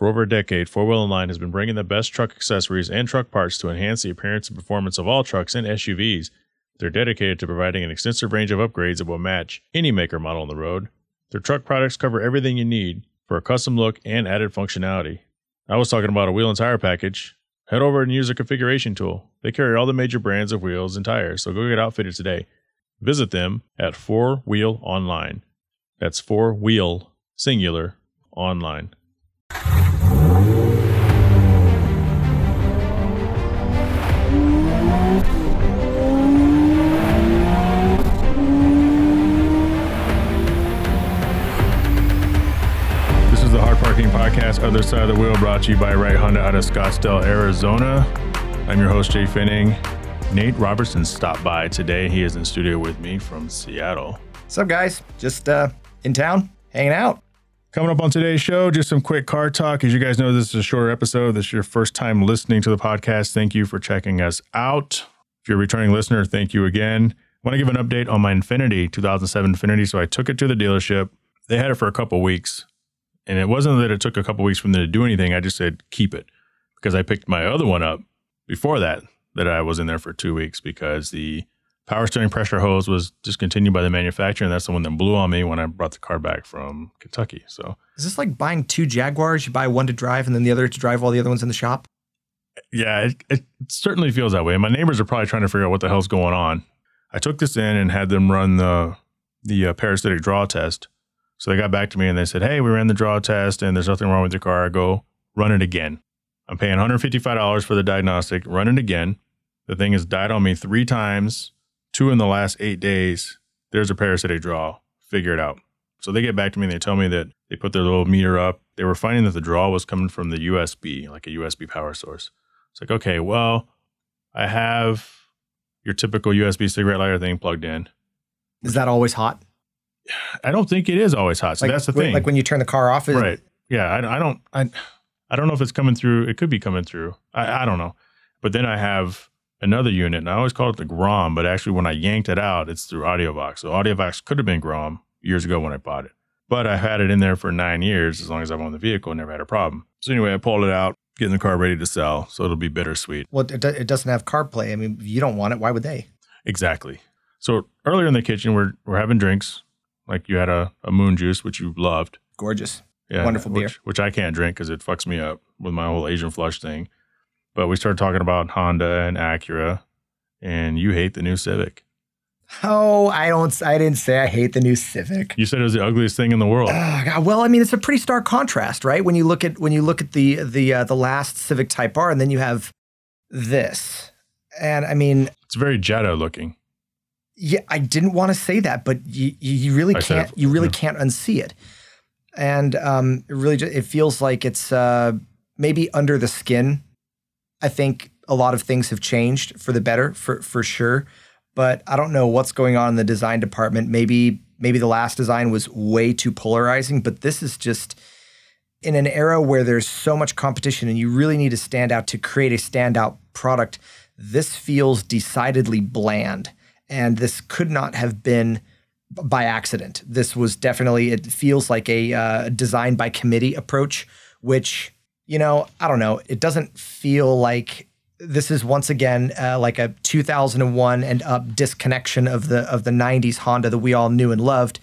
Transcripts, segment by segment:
For over a decade, Four Wheel Line has been bringing the best truck accessories and truck parts to enhance the appearance and performance of all trucks and SUVs. They're dedicated to providing an extensive range of upgrades that will match any maker model on the road. Their truck products cover everything you need for a custom look and added functionality. I was talking about a wheel and tire package. Head over and use their configuration tool. They carry all the major brands of wheels and tires, so go get outfitted today. Visit them at 4 Wheel Online. That's 4 Wheel Singular Online. Is the Hard Parking Podcast, Other Side of the Wheel, brought to you by Right Honda out of Scottsdale, Arizona. I'm your host, Jay Finning. Nate Robertson stopped by today. He is in studio with me from Seattle. What's up, guys? Just uh, in town, hanging out. Coming up on today's show, just some quick car talk. As you guys know, this is a shorter episode. This is your first time listening to the podcast. Thank you for checking us out. If you're a returning listener, thank you again. I want to give an update on my Infiniti 2007 Infiniti. So I took it to the dealership. They had it for a couple weeks, and it wasn't that it took a couple weeks for them to do anything. I just said keep it because I picked my other one up before that. That I was in there for two weeks because the power steering pressure hose was discontinued by the manufacturer, and that's the one that blew on me when I brought the car back from Kentucky. So Is this like buying two Jaguars? You buy one to drive and then the other to drive while the other one's in the shop? yeah, it, it certainly feels that way. My neighbors are probably trying to figure out what the hell's going on. I took this in and had them run the the uh, parasitic draw test. So they got back to me and they said, "Hey, we ran the draw test and there's nothing wrong with your car. I Go run it again." I'm paying $155 for the diagnostic. Run it again. The thing has died on me three times, two in the last eight days. There's a parasitic draw. Figure it out. So they get back to me and they tell me that they put their little meter up. They were finding that the draw was coming from the USB, like a USB power source. It's like, okay, well, I have your typical USB cigarette lighter thing plugged in. Is that always hot? I don't think it is always hot. So like, that's the thing. Like when you turn the car off, is- right. Yeah. I, I don't, I, I don't know if it's coming through. It could be coming through. I, I don't know. But then I have another unit and I always call it the Grom, but actually when I yanked it out, it's through AudioVox. So AudioVox could have been Grom years ago when I bought it. But I've had it in there for nine years as long as I've owned the vehicle, and never had a problem. So anyway, I pulled it out, getting the car ready to sell. So it'll be bittersweet. Well, it, it doesn't have CarPlay. I mean, if you don't want it. Why would they? Exactly. So earlier in the kitchen, we're we're having drinks. Like you had a, a moon juice, which you loved. Gorgeous. Yeah, Wonderful which, beer. Which I can't drink because it fucks me up with my whole Asian flush thing. But we started talking about Honda and Acura, and you hate the new Civic. Oh, I don't. I didn't say I hate the new Civic. You said it was the ugliest thing in the world. Oh, God. Well, I mean, it's a pretty stark contrast, right? When you look at when you look at the the uh, the last Civic Type R, and then you have this, and I mean, It's very Jetta looking. Yeah, I didn't want to say that, but you you really I can't you really Yeah. can't unsee it, and um, it really just, it feels like it's uh, maybe under the skin. I think a lot of things have changed for the better, for for sure, but I don't know what's going on in the design department. Maybe maybe the last design was way too polarizing, but this is just in an era where there's so much competition and you really need to stand out to create a standout product. This feels decidedly bland and this could not have been by accident. This was definitely, it feels like a uh, design by committee approach, which, you know, I don't know. It doesn't feel like this is once again uh, like a 2001 and up disconnection of the of the 90s Honda that we all knew and loved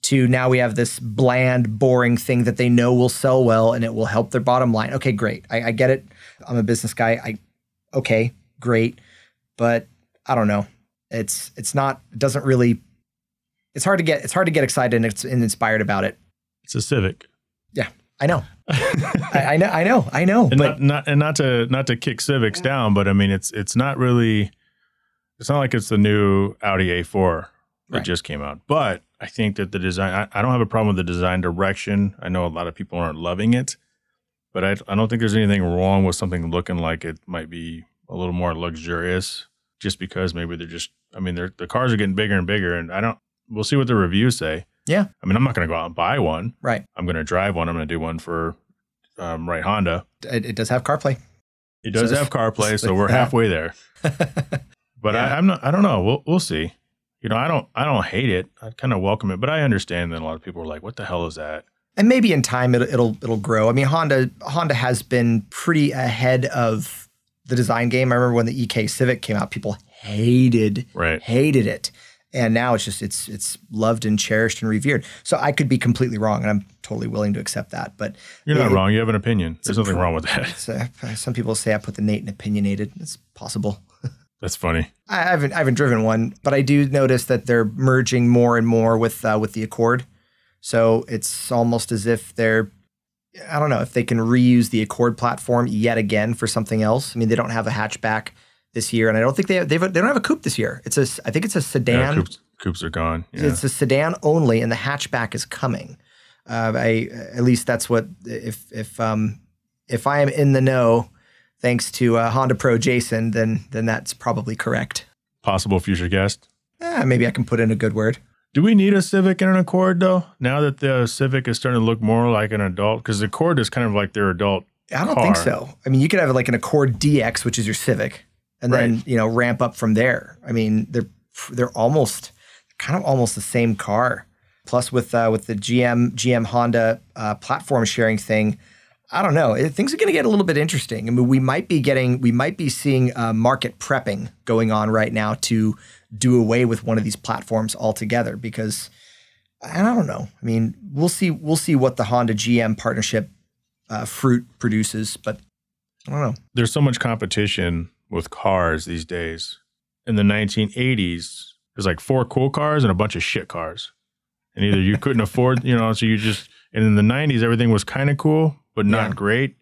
to now we have this bland, boring thing that they know will sell well and it will help their bottom line. Okay, great. I, I get it. I'm a business guy. I okay, great, but I don't know. It's it's not. It doesn't really. It's hard to get. It's hard to get excited and, it's, and inspired about it. It's a Civic. Yeah, I know. I, I know. I know. I know. and But not, not and not to not to kick Civics down, but I mean it's it's not really it's not like it's the new Audi A4 that Right. just came out. But I think that the design I, I don't have a problem with the design direction. I know a lot of people aren't loving it, but I I don't think there's anything wrong with something looking like it might be a little more luxurious just because maybe they're just I mean they're the cars are getting bigger and bigger and I don't we'll see what the reviews say. Yeah. I mean I'm not going to go out and buy one. right. I'm going to drive one. I'm going to do one for um, right Honda. It, it does have CarPlay. It does So have CarPlay, so we're that. halfway there. But Yeah. I, I'm not. I don't know. We'll we'll see. You know, I don't. I don't hate it. I kind of welcome it, but I understand that a lot of people are like, "What the hell is that?" and maybe in time it'll, it'll it'll grow. I mean, Honda Honda has been pretty ahead of the design game. I remember when the EK Civic came out, people hated Right. hated it, and now it's just it's it's loved and cherished and revered. So I could be completely wrong, and I'm totally willing to accept that. But You're not it- wrong. You have an opinion. There's nothing wrong with that. Uh, some people say I put the Nate in opinionated. It's possible. That's funny. I haven't I haven't driven one, but I do notice that they're merging more and more with uh, with the Accord. So it's almost as if they're I don't know if they can reuse the Accord platform yet again for something else. I mean, they don't have a hatchback this year, and I don't think they have, they've, they don't have a coupe this year. It's a I think it's a Yeah, sedan. coops, coops are gone. Yeah. It's a sedan only, and the hatchback is coming. Uh, I at least that's what if if um if I am in the know, thanks to uh, Honda Pro Jason, then then that's probably correct. Possible future guest. Eh, maybe I can put in a good word. Do we need a Civic and an Accord though? Now that the Civic is starting to look more like an adult, because the Accord is kind of like their adult. I don't think so. I mean, you could have like an Accord DX, which is your Civic, and then you know ramp up from there. I mean, they're they're almost kind of almost the same car. Plus, with uh, with the GM GM Honda uh, platform sharing thing, I don't know. Things are going to get a little bit interesting. I mean, we might be getting we might be seeing uh, market prepping going on right now to do away with one of these platforms altogether because I don't know. I mean, we'll see. We'll see what the Honda GM partnership uh, fruit produces, but I don't know. There's so much competition with cars these days. In the 1980s, there's like four cool cars and a bunch of shit cars, and either you couldn't afford, you know, so you just. And in the 90s, everything was kind of cool, but not Yeah. great.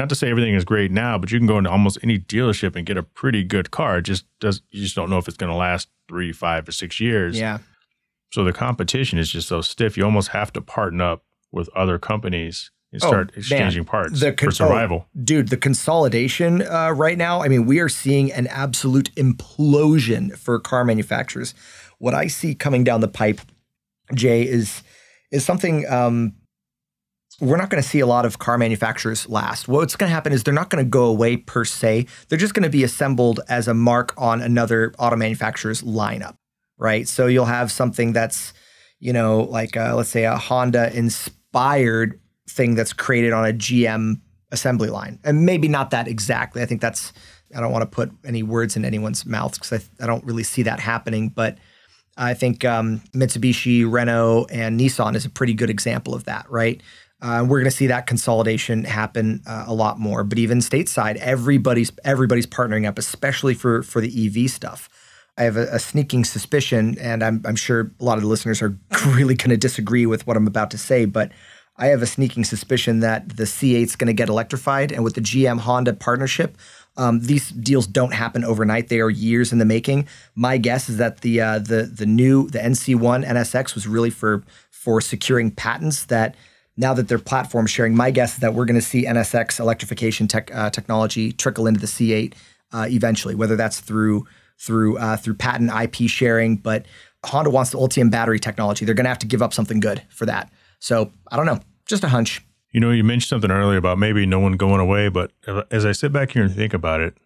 Not to say everything is great now, but you can go into almost any dealership and get a pretty good car. It just does. You just don't know if it's going to last three, five, or six years. Yeah, So the competition is just so stiff. You almost have to partner up with other companies and Oh, start man. exchanging parts The con- for survival. dude, the consolidation uh, right now. I mean, we are seeing an absolute implosion for car manufacturers. What I see coming down the pipe, Jay, is is something. Um, we're not going to see a lot of car manufacturers last. What's going to happen is they're not going to go away per se. They're just going to be assembled as a mark on another auto manufacturer's lineup, right? So you'll have something that's, you know, like uh, let's say a Honda inspired thing that's created on a GM assembly line, and maybe not that exactly. I think that's. I don't want to put any words in anyone's mouths because I, I don't really see that happening, but. I think um, Mitsubishi, Renault, and Nissan is a pretty good example of that, right? Uh, we're going to see that consolidation happen uh, a lot more. But even stateside, everybody's everybody's partnering up, especially for for the EV stuff. I have a, a sneaking suspicion, and I'm, I'm sure a lot of the listeners are really going to disagree with what I'm about to say, but I have a sneaking suspicion that the C8 is going to get electrified, and with the GM Honda partnership, um, these deals don't happen overnight. They are years in the making. My guess is that the uh, the the new the NC1 NSX was really for for securing patents that now that they're platform sharing. My guess is that we're going to see NSX electrification tech uh, technology trickle into the C8 uh, eventually, whether that's through through uh, through patent IP sharing. But Honda wants the Ultium battery technology. They're going to have to give up something good for that. So I don't know, just a hunch. You know, you mentioned something earlier about maybe no one going away, but as I sit back here and think about it,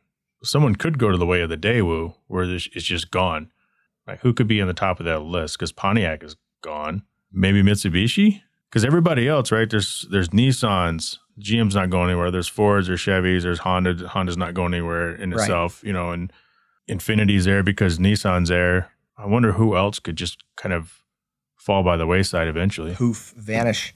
someone could go to the way of the Daewoo where it's just gone. Like, who could be on the top of that list? Because Pontiac is gone. Maybe Mitsubishi? Because everybody else, right? There's there's Nissans. GM's not going anywhere. There's Fords, there's Chevys, there's Honda. Honda's not going anywhere in Right. itself, you know, and Infiniti's there because Nissan's there. I wonder who else could just kind of fall by the wayside eventually. Poof, vanish.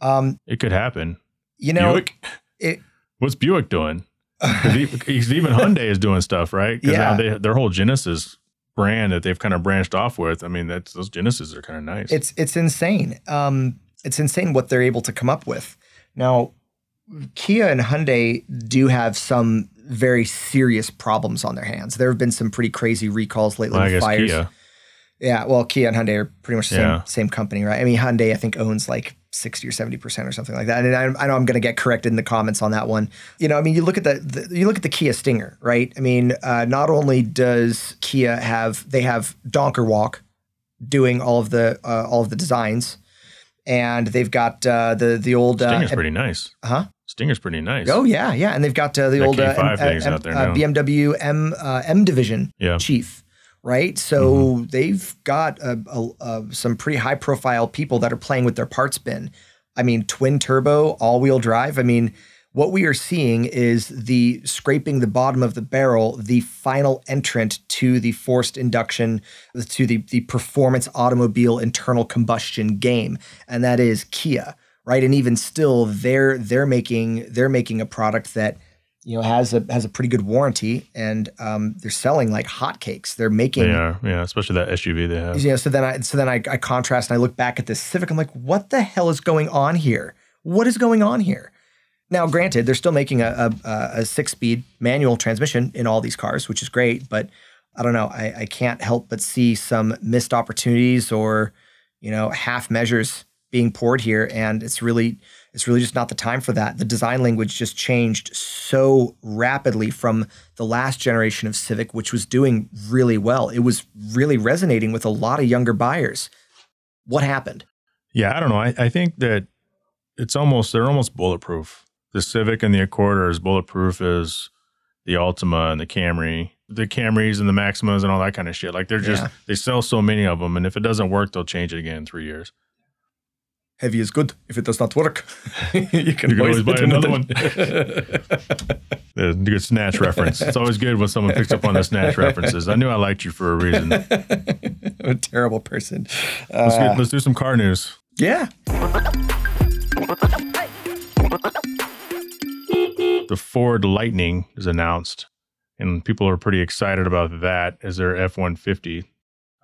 Um, It could happen. you know, Buick? it, What's Buick doing? 'Cause e- 'cause even Hyundai is doing stuff, right? Because Yeah. they, their whole Genesis brand that they've kind of branched off with. I mean, that's those Genesis are kind of nice. it's it's insane. Um, it's insane what they're able to come up with. Now, Kia and Hyundai do have some very serious problems on their hands. There have been some pretty crazy recalls lately. well, I guess fires. Kia. Yeah, well, Kia and Hyundai are pretty much the same, Yeah. same company, right? I mean, Hyundai, I think, owns like 60 or 70% or something like that. And I, I know I'm going to get corrected in the comments on that one. You know, I mean, you look at the, the you look at the Kia Stinger, right? I mean, uh, not only does Kia have, they have Donckerwolke doing all of the, uh, all of the designs and they've got uh, the, the old, uh, Stinger's pretty nice. huh? Stinger's pretty nice. Oh yeah, yeah, and they've got uh, the That old uh, M- M- out there uh. BMW M uh, M division Yeah. chief, right? So Mm-hmm. they've got uh, uh, uh, some pretty high profile people that are playing with their parts bin. I mean, twin turbo, all wheel drive. I mean, what we are seeing is the scraping the bottom of the barrel, the final entrant to the forced induction, to the, the performance automobile internal combustion game, and that is Kia, right? And even still, they're they're making they're making a product that you know has a has a pretty good warranty, and um, they're selling like hotcakes. They're making Yeah, yeah, especially that SUV they have. yeah. So then I so then I, I contrast and I look back at this Civic. I'm like, what the hell is going on here? What is going on here? Now, granted, they're still making a, a, a six-speed manual transmission in all these cars, which is great. But I don't know. I, I can't help but see some missed opportunities or you know half measures being poured here, and it's really it's really just not the time for that. The design language just changed so rapidly from the last generation of Civic, which was doing really well. It was really resonating with a lot of younger buyers. What happened? Yeah, I don't know. I, I think that it's almost they're almost bulletproof. The Civic and the Accord are as bulletproof as the Altima and the Camry, the Camrys and the Maximas and all that kind of shit. Like they're just Yeah. they sell so many of them, and if it doesn't work, they'll change it again in three years. Heavy is good. If it does not work, you can, You can always buy another one. The good snatch reference. It's always good when someone picks up on the snatch references. I knew I liked you for a reason. I'm a terrible person. get, uh, let's do some car news. Yeah. The Ford Lightning is announced, and people are pretty excited about that as their F one fifty.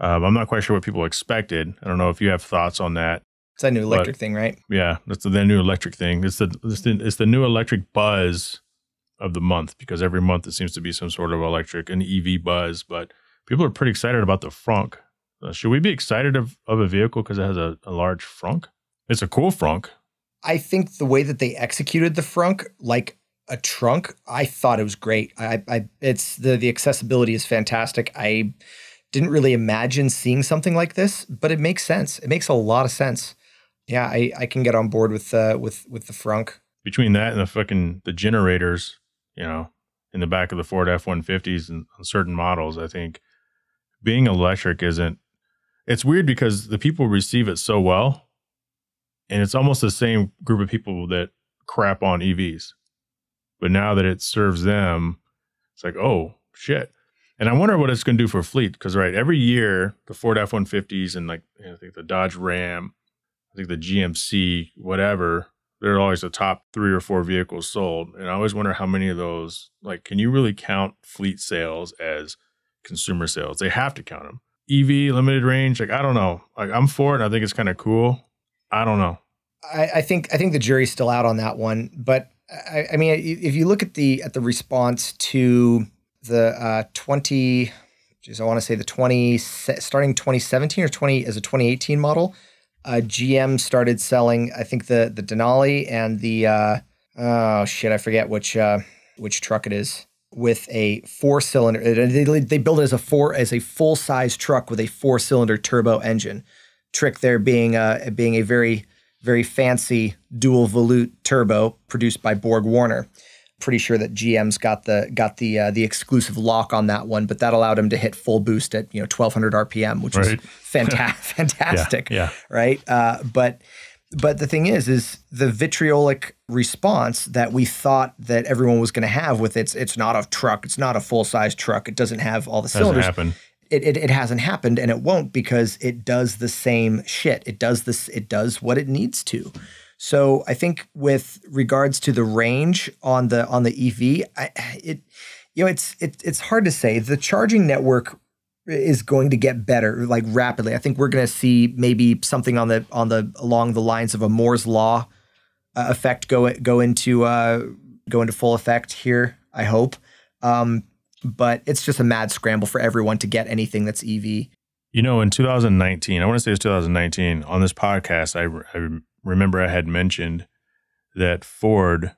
Um, I'm not quite sure what people expected. I don't know if you have thoughts on that. It's that new electric thing, right? Yeah, that's the, the new electric thing. It's the, it's the it's the new electric buzz of the month because every month it seems to be some sort of electric an EV buzz. But people are pretty excited about the frunk. Uh, should we be excited of, of a vehicle because it has a, a large frunk? It's a cool frunk. I think the way that they executed the frunk, like a trunk, I thought it was great. I, I it's the the accessibility is fantastic. I didn't really imagine seeing something like this, but it makes sense. It makes a lot of sense. Yeah, I, I can get on board with uh with with the frunk. Between that and the fucking the generators, you know, in the back of the Ford F one fifties and certain models, I think being electric isn't. It's weird because the people receive it so well, and it's almost the same group of people that crap on EVs. But now that it serves them, it's like, oh shit. And I wonder what it's going to do for fleet because right, every year the Ford F one fifties and like you know, I think the Dodge Ram, I think the GMC, whatever, they're always the top three or four vehicles sold. And I always wonder how many of those, like, can you really count fleet sales as consumer sales? They have to count them. EV, limited range, like, I don't know. Like, I'm for it. I think it's kind of cool. I don't know. I, I think I think the jury's still out on that one. But I, I mean, if you look at the at the response to the uh, twenty, geez, I want to say the twenty starting twenty seventeen or twenty as a twenty eighteen model, uh, GM started selling. I think the the Denali and the uh, oh shit, I forget which uh, which truck it is with a four cylinder. They, they build it as a four as a full size truck with a four cylinder turbo engine. Trick there being uh, being a very very fancy dual volute turbo produced by Borg Warner. Pretty sure that GM's got the got the uh, the exclusive lock on that one, but that allowed him to hit full boost at you know 1200 RPM, which Right. was fanta- fantastic, Yeah. right? Uh, but but the thing is, is the vitriolic response that we thought that everyone was going to have with it's it's not a truck, it's not a full size truck, it doesn't have all the Hasn't cylinders happened. It, it, it hasn't happened and it won't because it does the same shit. It does this, it does what it needs to. So I think with regards to the range on the on the EV, I, it you know it's it, it's hard to say. The charging network is going to get better like rapidly. I think we're going to see maybe something on the on the along the lines of a Moore's law uh, effect go go into uh, go into full effect here. I hope. Um, but it's just a mad scramble for everyone to get anything that's EV. You know, in 2019, I want to say it's 2019, on this podcast, I, I remember I had mentioned that Ford,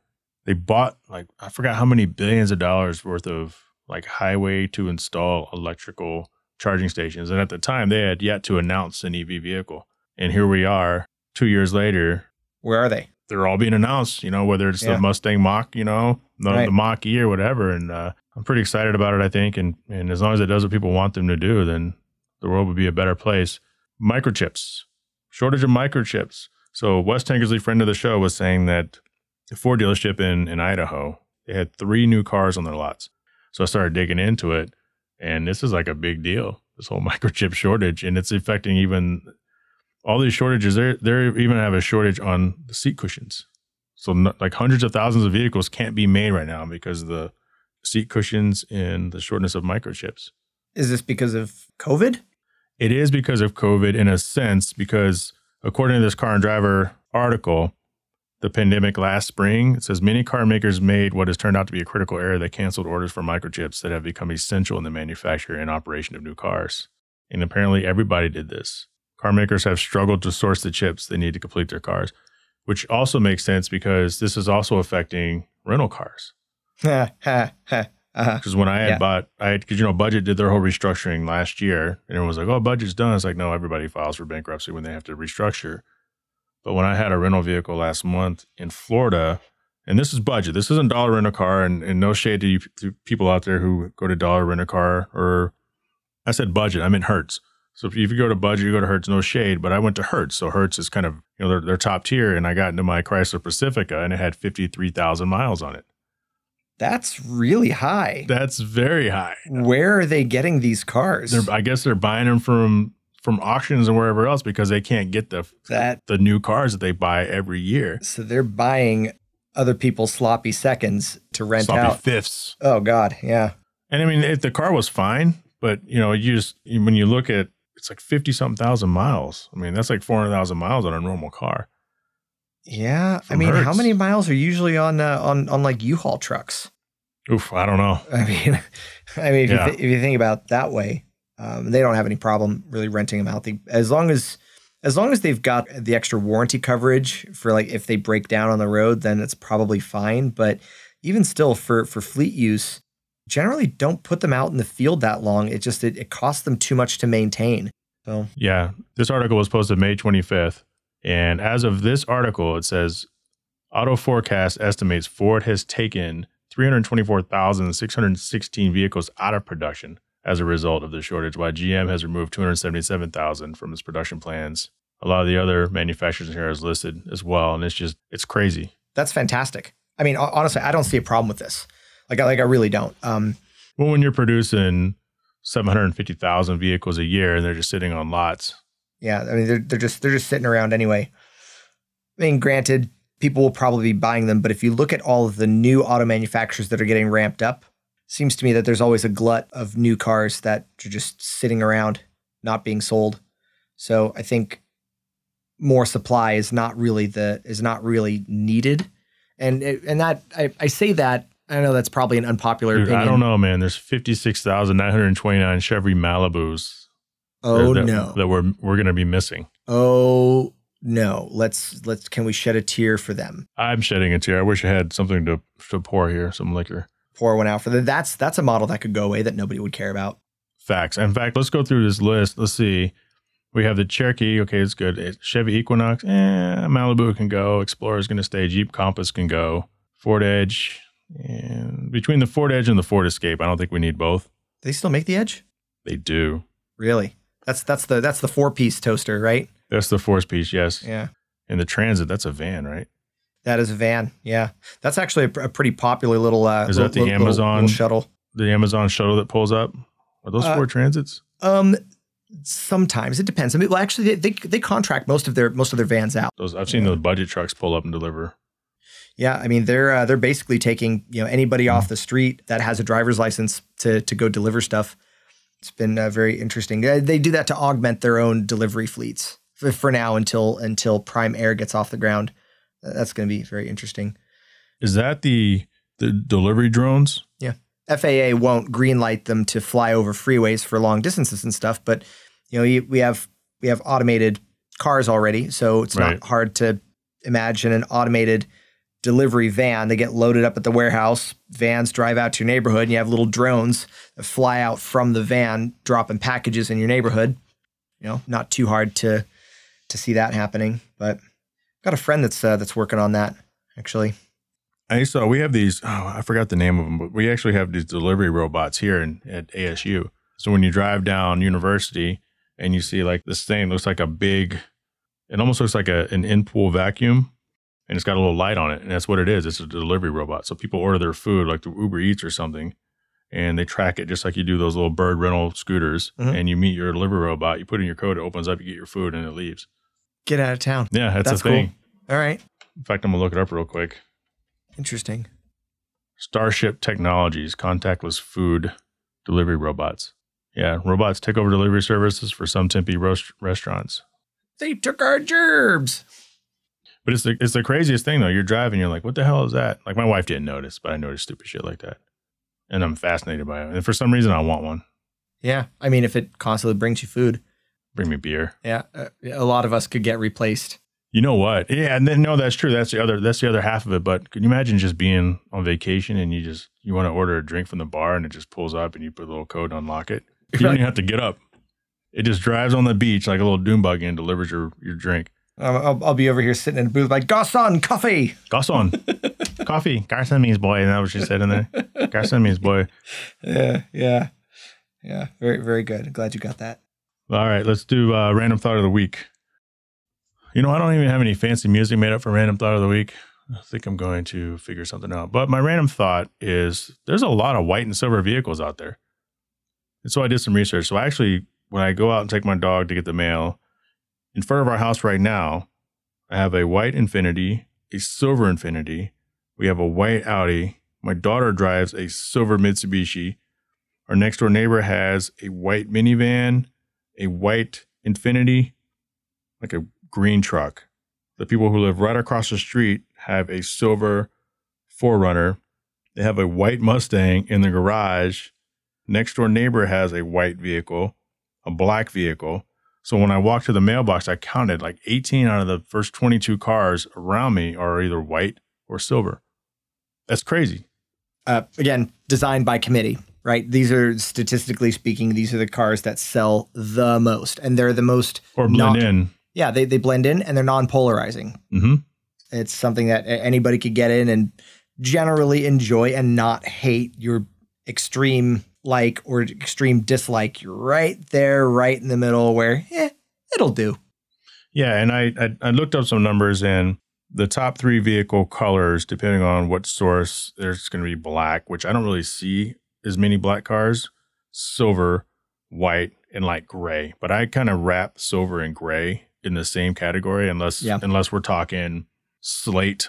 they bought like, I forgot how many billions of dollars worth of like highway to install electrical charging stations. And at the time, they had yet to announce an EV vehicle. And here we are, two years later, Where are they? they're all being announced, you know, whether it's Yeah. the Mustang Mach, you know, the, Right. the Mach E or whatever. And uh, I'm pretty excited about it, I think. And, and as long as it does what people want them to do, then the world would be a better place. Microchips, shortage of microchips. So Wes Tankersley, friend of the show, was saying that the Ford dealership in, in Idaho, they had three new cars on their lots. So I started digging into it, and this is like a big deal. This whole microchip shortage, and it's affecting even all these shortages. They they even have a shortage on the seat cushions. So no, like hundreds of thousands of vehicles can't be made right now because the seat cushions and the shortness of microchips. Is this because of COVID? It is because of COVID in a sense, because according to this car and driver article, the pandemic last spring, it says many car makers made what has turned out to be a critical error that canceled orders for microchips that have become essential in the manufacture and operation of new cars. And apparently everybody did this. Car makers have struggled to source the chips they need to complete their cars, which also makes sense because this is also affecting rental cars. Uh-huh. Because when I had Yeah. bought, I had, because you know, Budget did their whole restructuring last year, and it was like, "Oh, Budget's done." It's like, no, everybody files for bankruptcy when they have to restructure. But when I had a rental vehicle last month in Florida, and this is Budget, this isn't Dollar Rent a Car, and, and no shade to you to people out there who go to Dollar Rent a Car, or I said Budget, I meant Hertz. So if you, if you go to Budget, you go to Hertz, no shade, but I went to Hertz. So Hertz is kind of, you know, they're, they're top tier, and I got into my Chrysler Pacifica, and it had fifty three thousand miles on it. That's really high. That's very high. Where are they getting these cars? They're, I guess they're buying them from from auctions and wherever else because they can't get the that the new cars that they buy every year. so they're buying other people's sloppy seconds to rent Sloppy out. fifths. Oh God, yeah. And I mean, if the car was fine, but you know, you just when you look at it's like fifty something thousand miles. I mean, that's like four hundred thousand miles on a normal car. Yeah, I mean, how many miles are usually on uh, on on like U-Haul trucks? Oof, I don't know. I mean, I mean, if, Yeah. you, th- if you think about that way, um, they don't have any problem really renting them out. They, as long as as long as they've got the extra warranty coverage for like if they break down on the road, then it's probably fine. But even still, for for fleet use, generally don't put them out in the field that long. It just it, it costs them too much to maintain. So Yeah, this article was posted May twenty fifth, and as of this article, it says Auto Forecast estimates Ford has taken 324,616 vehicles out of production as a result of the shortage, while GM has removed 277,000 from its production plans. A lot of the other manufacturers in here is listed as well, and it's just it's crazy. that's fantastic. I mean, honestly, I don't see a problem with this. Like, I, like I really don't. Um, Well, when you're producing 750,000 vehicles a year and they're just sitting on lots, Yeah, I mean they're they're just they're just sitting around anyway. I mean, granted, people will probably be buying them, but if you look at all of the new auto manufacturers that are getting ramped up, seems to me that there's always a glut of new cars that are just sitting around, not being sold. So I think more supply is not really the is not really needed, and it- and that I, I say that I know that's probably an unpopular Dude, opinion. I don't know, man. There's 56,929 Chevy Malibus Oh that, no! that we're we're gonna be missing. Oh no! Let's let's can we shed a tear for them? I'm shedding a tear. I wish I had something to to pour here, some liquor. pour one out for them. That's that's a model that could go away that nobody would care about. Facts. In fact, let's go through this list. Let's see. We have the Cherokee. Okay, it's good. Chevy Equinox. Eh, Malibu can go. Explorer's going to stay. Jeep Compass can go. Ford Edge. And between the Ford Edge and the Ford Escape, I don't think we need both. They still make the Edge? They do. Really? That's that's the that's the four piece toaster, right? That's the four piece, yes. Yeah, And the Transit, that's a van, right? that is a van. Yeah, that's actually a, a pretty popular little. Uh, Is that the little- Amazon? little shuttle? The Amazon shuttle that pulls up. Are those Uh, Ford Transits? Um, sometimes it depends. I mean, well, actually, they, they they contract most of their most of their vans out. Those I've seen yeah. those budget trucks pull up and deliver. Yeah, I mean they're uh, they're basically taking you know anybody Hmm. off the street that has a driver's license to to go deliver stuff. It's been uh, very interesting. Uh, they do that to augment their own delivery fleets for, for now until until Prime Air gets off the ground. Uh, That's going to be very interesting. Is that the the delivery drones? Yeah, FAA won't greenlight them to fly over freeways for long distances and stuff, but you know you, we have we have automated cars already, so it's Right. not hard to imagine an automated delivery van. They get loaded up at the warehouse. Vans drive out to your neighborhood, and you have little drones that fly out from the van, dropping packages in your neighborhood. You know, not too hard to to see that happening. But got a friend that's uh, that's working on that actually. I saw we have these. Oh, I forgot the name of them, but we actually have these delivery robots here in, at ASU. So when you drive down University and you see like this thing looks like a big, It almost looks like a, an in pool vacuum and it's got a little light on it. And that's what it is. It's a delivery robot. So people order their food like the Uber Eats or something and they track it just like you do those little bird rental scooters. Mhm. And you meet your delivery robot, you put in your code, it opens up, you get your food and it leaves. Get out of town. Yeah, that's, That's a thing. All right. In fact, I'm going to look it up real quick. Interesting. Starship Technologies, contactless food delivery robots. Yeah, robots take over delivery services for some Tempe roast- restaurants. They took our gerbs. But it's the, it's the craziest thing though. You're driving, you're like, what the hell is that? Like my wife didn't notice, but I noticed stupid shit like that. And I'm fascinated by it. And for some reason, I want one. Yeah. I mean, if it constantly brings you food, Bring me beer. yeah, uh, a lot of us could get replaced. You know what? Yeah, and then no, that's true. That's the other. That's the other half of it. But can you imagine just being on vacation and you just you want to order a drink from the bar and it just pulls up and you put a little code, unlock it. You don't even have to get up. It just drives on the beach like a little doom buggy and delivers your your drink. I'll, I'll be over here sitting in a booth like, Garcon, coffee. Garcon, coffee. Garcon means boy. And that what she said in there. Garcon means boy. Yeah. Yeah. Yeah. Very, very good. Glad you got that. All right, let's do uh, random thought of the week. You know, I don't even have any fancy music made up for random thought of the week. I think I'm going to figure something out. But my random thought is there's a lot of white and silver vehicles out there. And so I did some research. So actually, when I go out and take my dog to get the mail, in front of our house right now, I have a white Infiniti, a silver Infiniti. We have a white Audi. My daughter drives a silver Mitsubishi. Our next door neighbor has a white minivan, a white Infiniti, like a green truck. The people who live right across the street have a silver 4Runner. They have a white Mustang in the garage. Next door neighbor has a white vehicle, a black vehicle. So when I walked to the mailbox, I counted like 18 out of the first 22 cars around me are either white or silver. That's crazy. Uh, again, designed by committee, right? These are statistically speaking, these are the cars that sell the most, and they're the most. Or blend Not- in. Yeah, they they blend in and they're non-polarizing. hmm It's something that anybody could get in and generally enjoy and not hate your extreme like or extreme dislike. You're right there, right in the middle where, eh, it'll do. Yeah, and I, I I looked up some numbers and the top three vehicle colors, depending on what source, there's going to be black, which I don't really see as many black cars, silver, white, and like gray. But I kind of wrap silver and gray in the same category, unless Yeah. unless we're talking slate,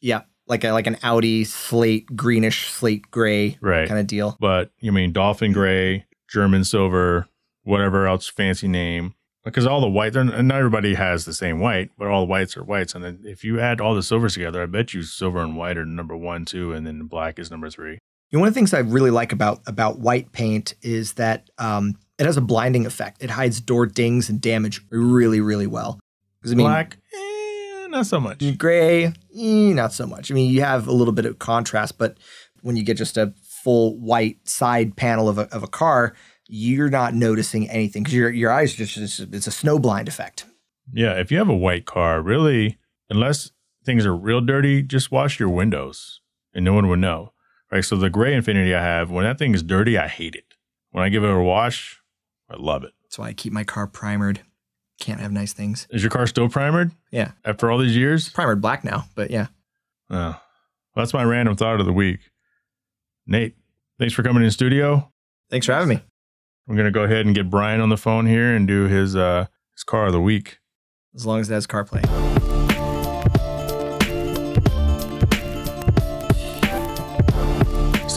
Yeah, like a, like an Audi slate, greenish slate gray right? kind of deal. but you mean dolphin gray, German silver, whatever else fancy name. Because all the white, they're- not everybody has the same white, but all the whites are whites. And then if you add all the silvers together, I bet you silver and white are number one, two, and then black is number three. You know, one of the things I really like about about white paint is that um, it has a blinding effect. It hides door dings and damage really, really well. Because I mean, black, eh, not so much. gray, eh, not so much. I mean, you have a little bit of contrast, but when you get just a full white side panel of a, of a car, you're not noticing anything because your your eyes just it's, it's a snow blind effect. Yeah, if you have a white car, really, unless things are real dirty, just wash your windows and no one would know. Right. So the gray Infiniti I have, when that thing is dirty, I hate it. When I give it a wash, I love it. That's why I keep my car primered. Can't have nice things. Is your car still primered Yeah, after all these years? primered black now, but yeah. Oh, well, that's my random thought of the week. Nate, thanks for coming in studio. Thanks for having me. We're gonna go ahead and get Brian on the phone here and do his uh his car of the week. As long as it has CarPlay.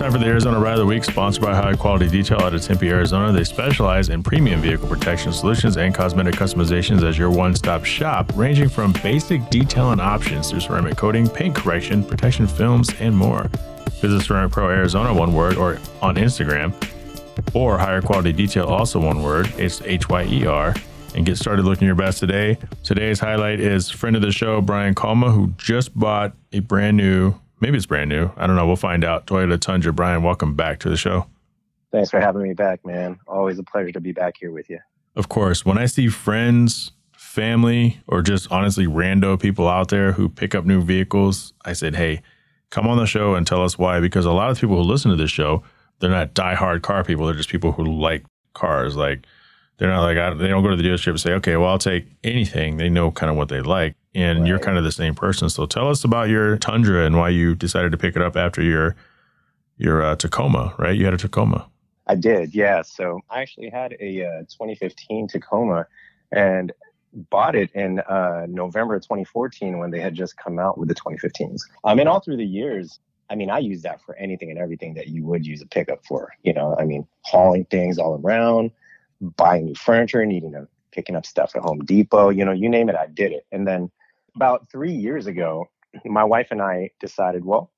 Time for the Arizona Ride of the Week, sponsored by High Quality Detail out of Tempe, Arizona. They specialize in premium vehicle protection solutions and cosmetic customizations as your one-stop shop, ranging from basic detailing options through ceramic coating, paint correction, protection films, and more. Visit Ceramic Pro Arizona, one word, or on Instagram, or Hyer Quality Detail, also one word. It's H Y E R. And get started looking your best today. Today's highlight is friend of the show, Brian Calma, who just bought a brand new, maybe it's brand new. I don't know. We'll find out. Toyota Tundra. Brian, welcome back to the show. Thanks for having me back, man. Always a pleasure to be back here with you. Of course, when I see friends, family, or just honestly rando people out there who pick up new vehicles, I said, hey, come on the show and tell us why. Because a lot of people who listen to this show, they're not diehard car people. They're just people who like cars. Like they're not like I, they don't go to the dealership and say, okay, well, I'll take anything. They know kind of what they like, and right. you're kind of the same person. So tell us about your Tundra and why you decided to pick it up after your your uh, Tacoma, right? You had a Tacoma. I did, yeah. So I actually had a uh, 2015 Tacoma, and bought it in uh, November 2014 when they had just come out with the 2015s. I mean, all through the years, I mean, I use that for anything and everything that you would use a pickup for. You know, I mean, hauling things all around, buying new furniture, needing to picking up stuff at Home Depot. You know, you name it, I did it. And then about three years ago, my wife and I decided, well,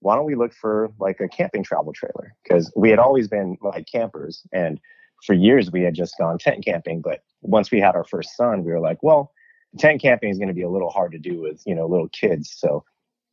why don't we look for like a camping travel trailer? Because we had always been like campers, and for years we had just gone tent camping. But once we had our first son, we were like, well, tent camping is going to be a little hard to do with you know little kids. So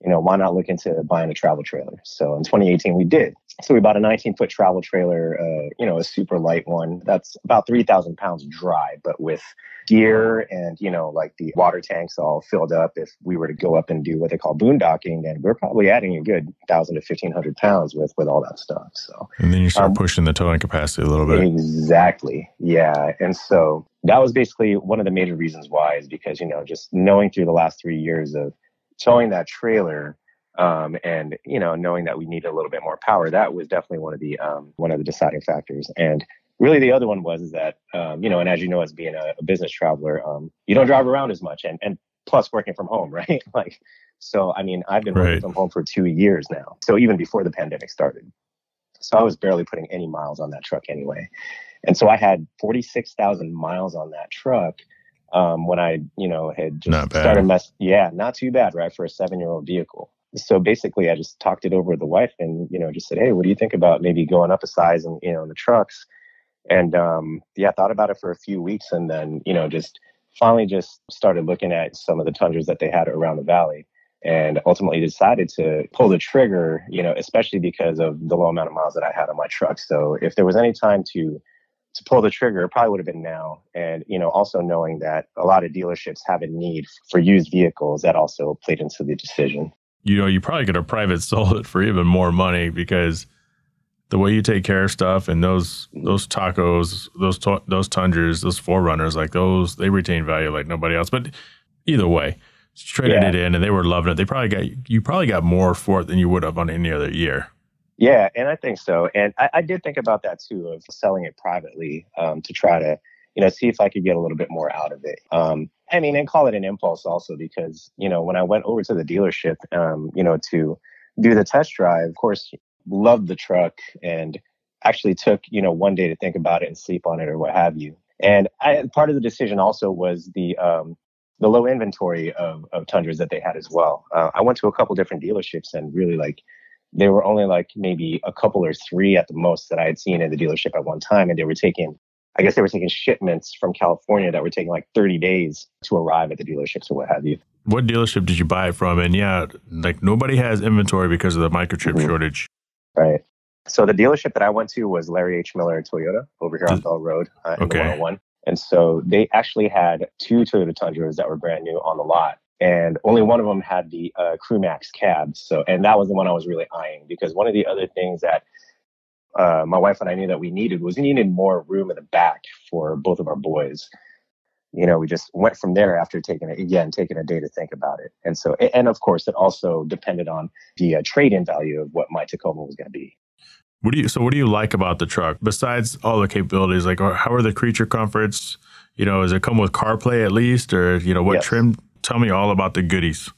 you know, why not look into buying a travel trailer? So in 2018, we did. So we bought a 19 foot travel trailer, uh, you know, a super light one that's about 3,000 pounds dry, but with gear and, you know, like the water tanks all filled up. If we were to go up and do what they call boondocking, then we're probably adding a good 1,000 to 1,500 pounds with, with all that stuff. So, and then you start um, pushing the towing capacity a little bit. Exactly. Yeah. And so that was basically one of the major reasons why is because, you know, just knowing through the last three years of, towing that trailer um, and you know knowing that we needed a little bit more power that was definitely one of the um, one of the deciding factors. And really the other one was is that um, you know and as you know as being a, a business traveler um, you don't drive around as much and and plus working from home right? Like so i mean i've been right. working from home for two years now so even before the pandemic started. So i was barely putting any miles on that truck anyway. And so i had 46000 miles on that truck um, when I, you know, had just started mess. Yeah, not too bad, right, for a seven-year-old vehicle. So basically, I just talked it over with the wife, and you know, just said, "Hey, what do you think about maybe going up a size and you know, in the trucks?" And um, yeah, thought about it for a few weeks, and then you know, just finally just started looking at some of the tundras that they had around the valley and ultimately decided to pull the trigger, you know, especially because of the low amount of miles that I had on my truck. So if there was any time to to pull the trigger, it probably would have been now. And, you know, also knowing that a lot of dealerships have a need for used vehicles, that also played into the decision. You know, you probably could have private sold it for even more money because the way you take care of stuff and those those tacos, those those tundras, those 4Runners, like those, they retain value like nobody else. But either way, traded yeah. it in and they were loving it. They probably got you probably got more for it than you would have on any other year. Yeah, and I think so. And I, I did think about that too of selling it privately um, to try to, you know, see if I could get a little bit more out of it. Um, I mean, and call it an impulse also because, you know, when I went over to the dealership, um, you know, to do the test drive, of course, loved the truck and actually took, you know, one day to think about it and sleep on it or what have you. And I, part of the decision also was the um, the low inventory of, of Tundras that they had as well. Uh, I went to a couple different dealerships and really like there were only like maybe a couple or three at the most that I had seen in the dealership at one time. And they were taking, I guess they were taking shipments from California that were taking like 30 days to arrive at the dealerships or what have you. What dealership did you buy it from? And yeah, like nobody has inventory because of the microchip mm-hmm. shortage. Right. So the dealership that I went to was Larry H. Miller Toyota over here on Bell Road uh, in okay. the 101. And so they actually had two Toyota Tundras that were brand new on the lot and only one of them had the uh, CrewMax cab. So, and that was the one I was really eyeing because one of the other things that uh, my wife and I knew that we needed was we needed more room in the back for both of our boys. You know, we just went from there after taking it again, taking a day to think about it. And so, and of course, it also depended on the uh, trade-in value of what my Tacoma was going to be. What do you so? What do you like about the truck besides all the capabilities? Like, how are the creature comforts? You know, does it come with CarPlay at least, or you know, what yes. trim Tell me all about the goodies.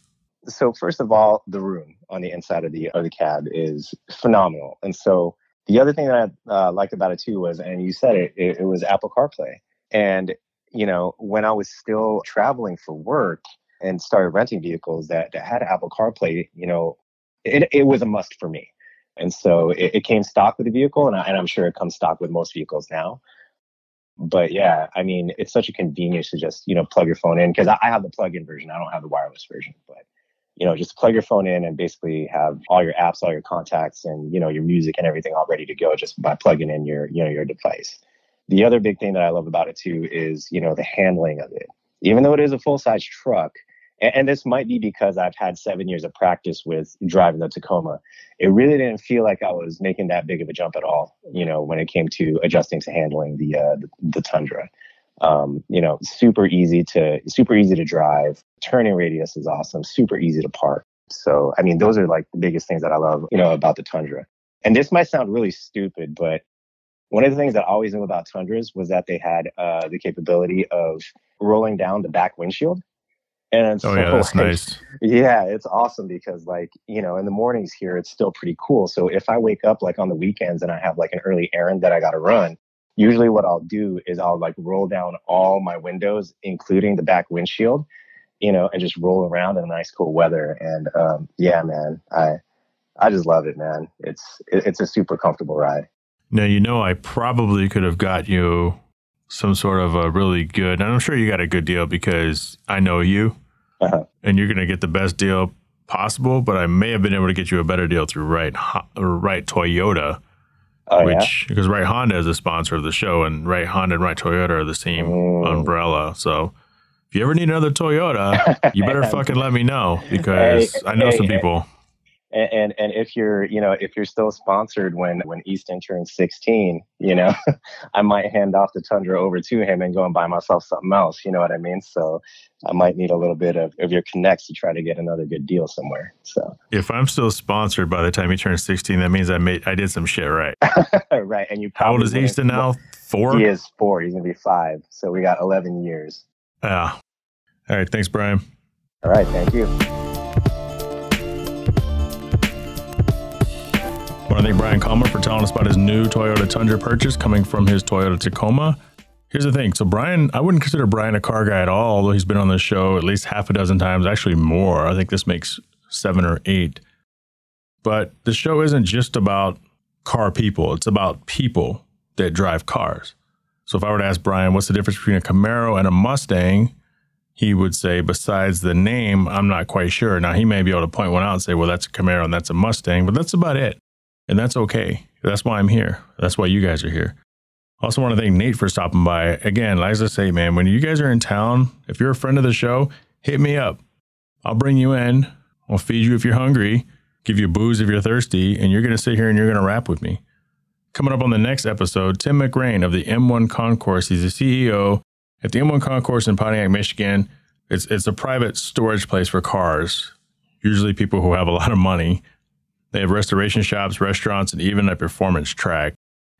So first of all, the room on the inside of the of the cab is phenomenal, and so the other thing that I uh, liked about it too was, and you said it, it, it was Apple CarPlay, and you know when I was still traveling for work and started renting vehicles that, that had Apple CarPlay, you know, it, it was a must for me. And so it, it came stock with the vehicle, and, I, and I'm sure it comes stock with most vehicles now but yeah, I mean, it's such a convenience to just, you know, plug your phone in because I, have the plug-in version. I don't have the wireless version, but you know, just plug your phone in and basically have all your apps, all your contacts and, you know, your music and everything all ready to go just by plugging in your, you know, your device. The other big thing that I love about it too is, you know, the handling of it. Even though it is a full size truck and, and this might be because I've had seven years of practice with driving the Tacoma. It really didn't feel like I was making that big of a jump at all. You know, when it came to adjusting to handling the uh, the, the Tundra. Um, you know, super easy to super easy to drive. Turning radius is awesome. Super easy to park. So, I mean, those are like the biggest things that I love, you know, about the Tundra. And this might sound really stupid, but one of the things that I always knew about Tundras was that they had uh, the capability of rolling down the back windshield. And oh so, yeah, that's like, nice. Yeah, it's awesome because like you know in the mornings here it's still pretty cool. So if I wake up like on the weekends and I have like an early errand that I got to run, usually what I'll do is I'll like roll down all my windows, including the back windshield, you know, and just roll around in nice cool weather. And um, yeah, man, I I just love it, man. It's it's a super comfortable ride. Now you know I probably could have got you some sort of a really good, and I'm sure you got a good deal because I know you, uh-huh. and you're going to get the best deal possible. But I may have been able to get you a better deal through Right Right Toyota Oh, which yeah? because Right Honda is a sponsor of the show, and Right Honda and Right Toyota are the same mm. umbrella. So if you ever need another Toyota, you better fucking let me know because hey, I know hey, some people and, and, and if you're you know if you're still sponsored when when Easton turns 16 you know I might hand off the Tundra over to him and go and buy myself something else you know what I mean? So I might need a little bit of, of your connects to try to get another good deal somewhere so. If I'm still sponsored by the time he turns 16 that means I made I did some shit right. Right and you how old is Easton now? Four? He is four he's gonna be five so we got 11 years. Yeah all right thanks Brian. All right thank you want to thank Brian Calma for telling us about his new Toyota Tundra purchase coming from his Toyota Tacoma. Here's the thing. So, Brian, I wouldn't consider Brian a car guy at all, although he's been on the show at least half a dozen times, actually more. I think this makes seven or eight. But the show isn't just about car people, it's about people that drive cars. So, if I were to ask Brian, what's the difference between a Camaro and a Mustang? He would say, besides the name, I'm not quite sure. Now, he may be able to point one out and say, well, that's a Camaro and that's a Mustang, but that's about it. And that's okay. That's why I'm here. That's why you guys are here. Also, want to thank Nate for stopping by. Again, like I say, man, when you guys are in town, if you're a friend of the show, hit me up. I'll bring you in. I'll feed you if you're hungry, give you booze if you're thirsty, and you're going to sit here and you're going to rap with me. Coming up on the next episode, Tim McRain of the M1 Concourse. He's the CEO at the M1 Concourse in Pontiac, Michigan. It's, it's a private storage place for cars, usually people who have a lot of money. They have restoration shops, restaurants, and even a performance track.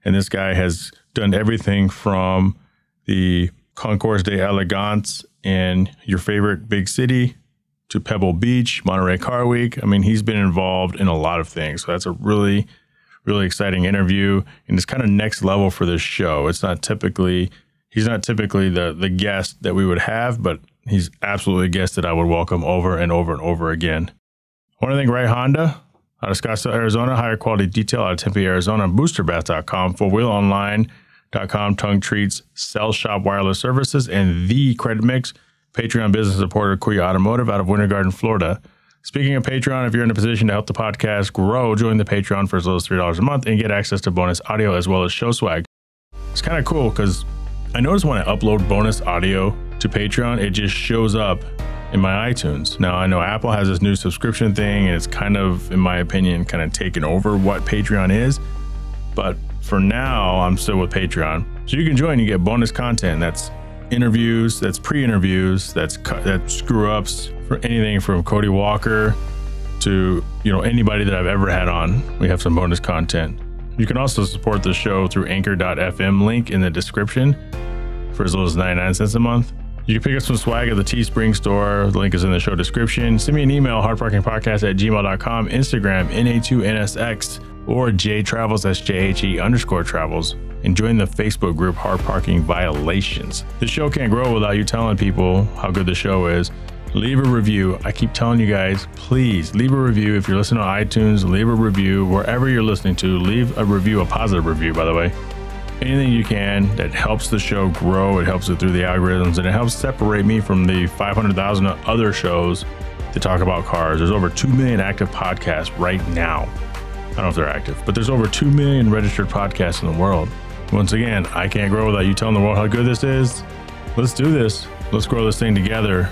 And this guy has done everything from the Concours d'Elegance in your favorite big city to Pebble Beach, Monterey Car Week. I mean, he's been involved in a lot of things. So that's a really, really exciting interview. And it's kind of next level for this show. It's not typically, he's not typically the, the guest that we would have, but he's absolutely a guest that I would welcome over and over and over again. I want to thank Right Honda out of Scottsdale, Arizona, Hyer Quality Detail out of Tempe, Arizona, boosterbath.com, fourwheelonline.com, tongue treats, sell shop wireless services, and the credit mix, Patreon business supporter, Kuya Automotive out of Winter Garden, Florida. Speaking of Patreon, if you're in a position to help the podcast grow, join the Patreon for as little as $3 a month and get access to bonus audio as well as show swag. It's kind of cool because I notice when I upload bonus audio to Patreon, it just shows up in my iTunes. Now, I know Apple has this new subscription thing, and it's kind of, in my opinion, kind of taken over what Patreon is. But for now, I'm still with Patreon. So you can join, you get bonus content. That's interviews, that's pre interviews, that's, that's screw ups for anything from Cody Walker to you know anybody that I've ever had on. We have some bonus content. You can also support the show through anchor.fm link in the description for as little as 99 cents a month. You can pick up some swag at the Teespring store. The link is in the show description. Send me an email, hardparkingpodcast at gmail.com, Instagram, NA2NSX, or JTravels, that's J-H-E underscore travels. And join the Facebook group Hard Parking Violations. The show can't grow without you telling people how good the show is. Leave a review. I keep telling you guys, please leave a review. If you're listening on iTunes, leave a review. Wherever you're listening to, leave a review, a positive review, by the way anything you can that helps the show grow. It helps it through the algorithms and it helps separate me from the 500,000 other shows that talk about cars. There's over 2 million active podcasts right now. I don't know if they're active, but there's over 2 million registered podcasts in the world. Once again, I can't grow without you telling the world how good this is. Let's do this. Let's grow this thing together.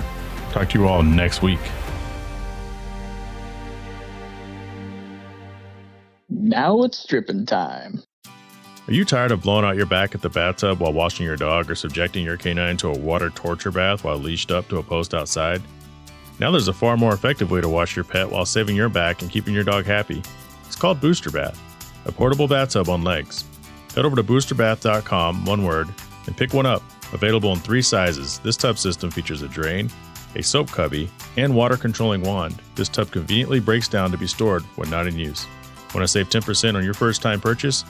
Talk to you all next week. Now it's stripping time. Are you tired of blowing out your back at the bathtub while washing your dog or subjecting your canine to a water torture bath while leashed up to a post outside? Now there's a far more effective way to wash your pet while saving your back and keeping your dog happy. It's called Booster Bath, a portable bathtub on legs. Head over to boosterbath.com, one word, and pick one up. Available in three sizes, this tub system features a drain, a soap cubby, and water controlling wand. This tub conveniently breaks down to be stored when not in use. Want to save 10% on your first time purchase?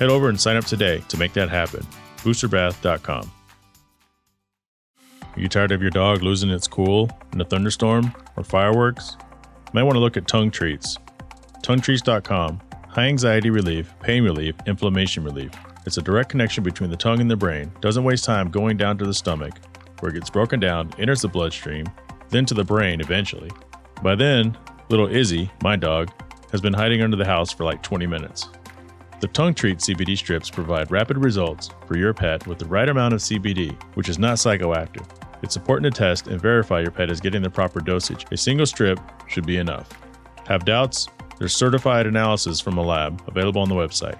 Head over and sign up today to make that happen. Boosterbath.com. Are you tired of your dog losing its cool in a thunderstorm or fireworks? You might want to look at tongue treats. TongueTreats.com. High anxiety relief, pain relief, inflammation relief. It's a direct connection between the tongue and the brain. Doesn't waste time going down to the stomach, where it gets broken down, enters the bloodstream, then to the brain eventually. By then, little Izzy, my dog, has been hiding under the house for like 20 minutes. The Tongue Treat CBD strips provide rapid results for your pet with the right amount of CBD, which is not psychoactive. It's important to test and verify your pet is getting the proper dosage. A single strip should be enough. Have doubts? There's certified analysis from a lab available on the website.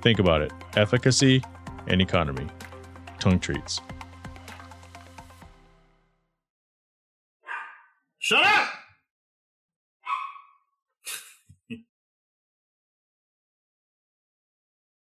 Think about it efficacy and economy. Tongue Treats. Shut up!